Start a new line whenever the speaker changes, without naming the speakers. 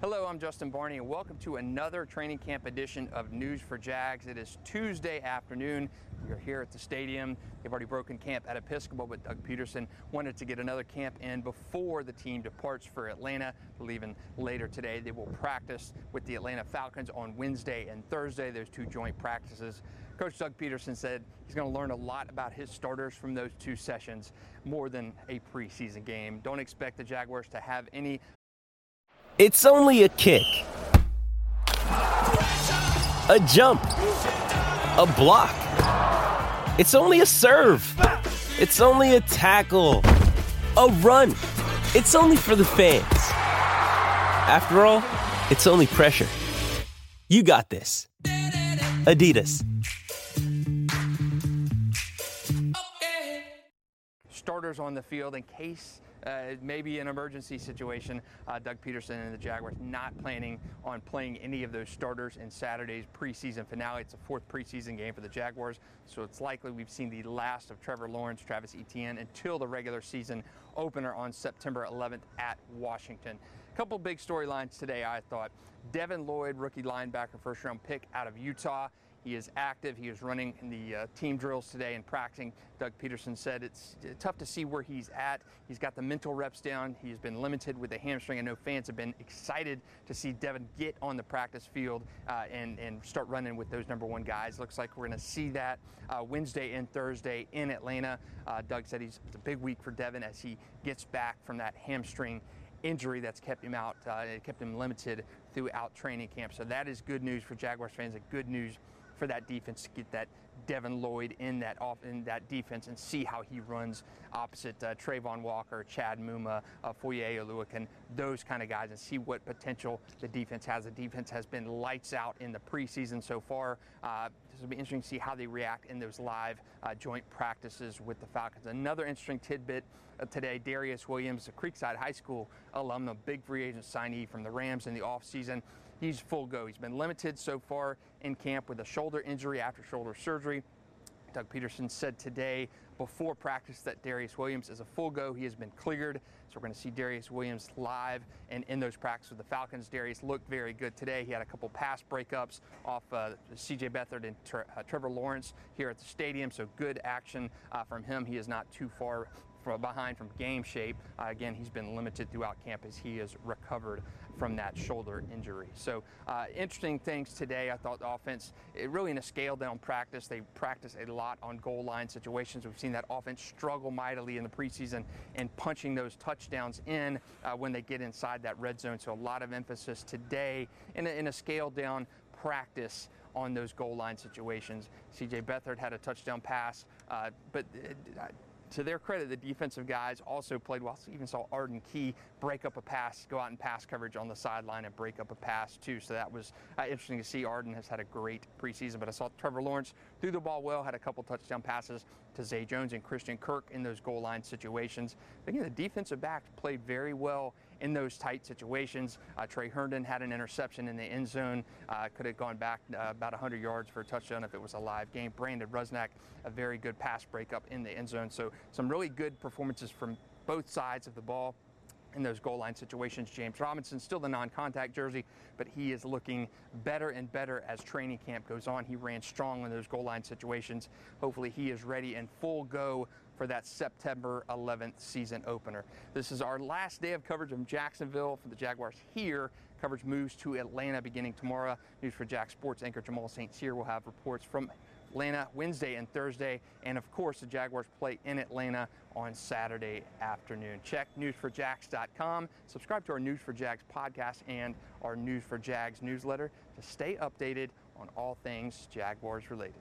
Hello, I'm Justin Barney, and welcome to another training camp edition of News4JAX. It is Tuesday afternoon. We are here at the stadium. They've already broken camp at Episcopal, but Doug Pederson wanted to get another camp in before the team departs for Atlanta. Leaving later today, they will practice with the Atlanta Falcons on Wednesday and Thursday. There's two joint practices. Coach Doug Pederson said he's going to learn a lot about his starters from those two sessions, more than a preseason game. Don't expect the Jaguars to have any
it's only a kick, a jump, a block. It's only a serve. It's only a tackle, a run. It's only for the fans. After all, it's only pressure. You got this. Adidas.
Starters on the field in case uh, maybe an emergency situation. Uh, Doug Pederson and the Jaguars not planning on playing any of those starters in Saturday's preseason finale. It's a fourth preseason game for the Jaguars, so it's likely we've seen the last of Trevor Lawrence, Travis Etienne until the regular season opener on September 11th at Washington. A couple big storylines today, I thought. Devin Lloyd, rookie linebacker, first round pick out of Utah. He is active. He is running in the uh, team drills today and practicing. Doug Pederson said it's uh, tough to see where he's at. He's got the mental reps down. He's been limited with the hamstring. I know fans have been excited to see Devin get on the practice field uh, and, and start running with those number one guys. Looks like we're going to see that uh, Wednesday and Thursday in Atlanta. Uh, Doug said he's, it's a big week for Devin as he gets back from that hamstring injury that's kept him out. Uh, it kept him limited throughout training camp. So that is good news for Jaguars fans and good news for that defense to get that Devin Lloyd in that off in that defense and see how he runs opposite uh, Travon Walker, Chad Muma, uh, Foye Oluokun, those kind of guys, and see what potential the defense has. The defense has been lights out in the preseason so far. Uh, this will be interesting to see how they react in those live uh, joint practices with the Falcons. Another interesting tidbit today: Darious Williams, a Creekside High School alum, a big free agent signee from the Rams in the offseason he's full go. He's been limited so far in camp with a shoulder injury after shoulder surgery. Doug Pederson said today before practice that Darious Williams is a full go. He has been cleared. So we're going to see Darious Williams live and in those practices with the Falcons. Darious looked very good today. He had a couple pass breakups off uh, CJ Beathard and Tre- uh, Trevor Lawrence here at the stadium. So good action uh, from him. He is not too far from behind from game shape. Uh, again, he's been limited throughout camp as he has recovered from that shoulder injury. So uh, interesting things today. I thought the offense, it really in a scale down practice, they practice a lot on goal line situations. We've seen that offense struggle mightily in the preseason and punching those touchdowns in uh, when they get inside that red zone. So a lot of emphasis today in a, in a scale down practice on those goal line situations. CJ Beathard had a touchdown pass, uh, but uh, to their credit, the defensive guys also played well. So even saw Arden Key break up a pass, go out and pass coverage on the sideline and break up a pass too. So that was uh, interesting to see. Arden has had a great preseason, but I saw Trevor Lawrence threw the ball well, had a couple touchdown passes to Zay Jones and Christian Kirk in those goal line situations. Again, the defensive backs played very well in those tight situations. Uh, Tre Herndon had an interception in the end zone, uh, could have gone back uh, about 100 yards for a touchdown if it was a live game. Brandon Rusnak, a very good pass breakup in the end zone. So some really good performances from both sides of the ball in those goal line situations. James Robinson, still the non contact jersey, but he is looking better and better as training camp goes on. He ran strong in those goal line situations. Hopefully, he is ready and full go for that September 11th season opener. This is our last day of coverage from Jacksonville for the Jaguars here. Coverage moves to Atlanta beginning tomorrow. News4JAX Sports anchor Jamal St. Cyr will have reports from Atlanta Wednesday and Thursday. And of course, the Jaguars play in Atlanta on Saturday afternoon. Check news4jax.com. Subscribe to our News4JAX podcast and our News4JAX newsletter to stay updated on all things Jaguars related.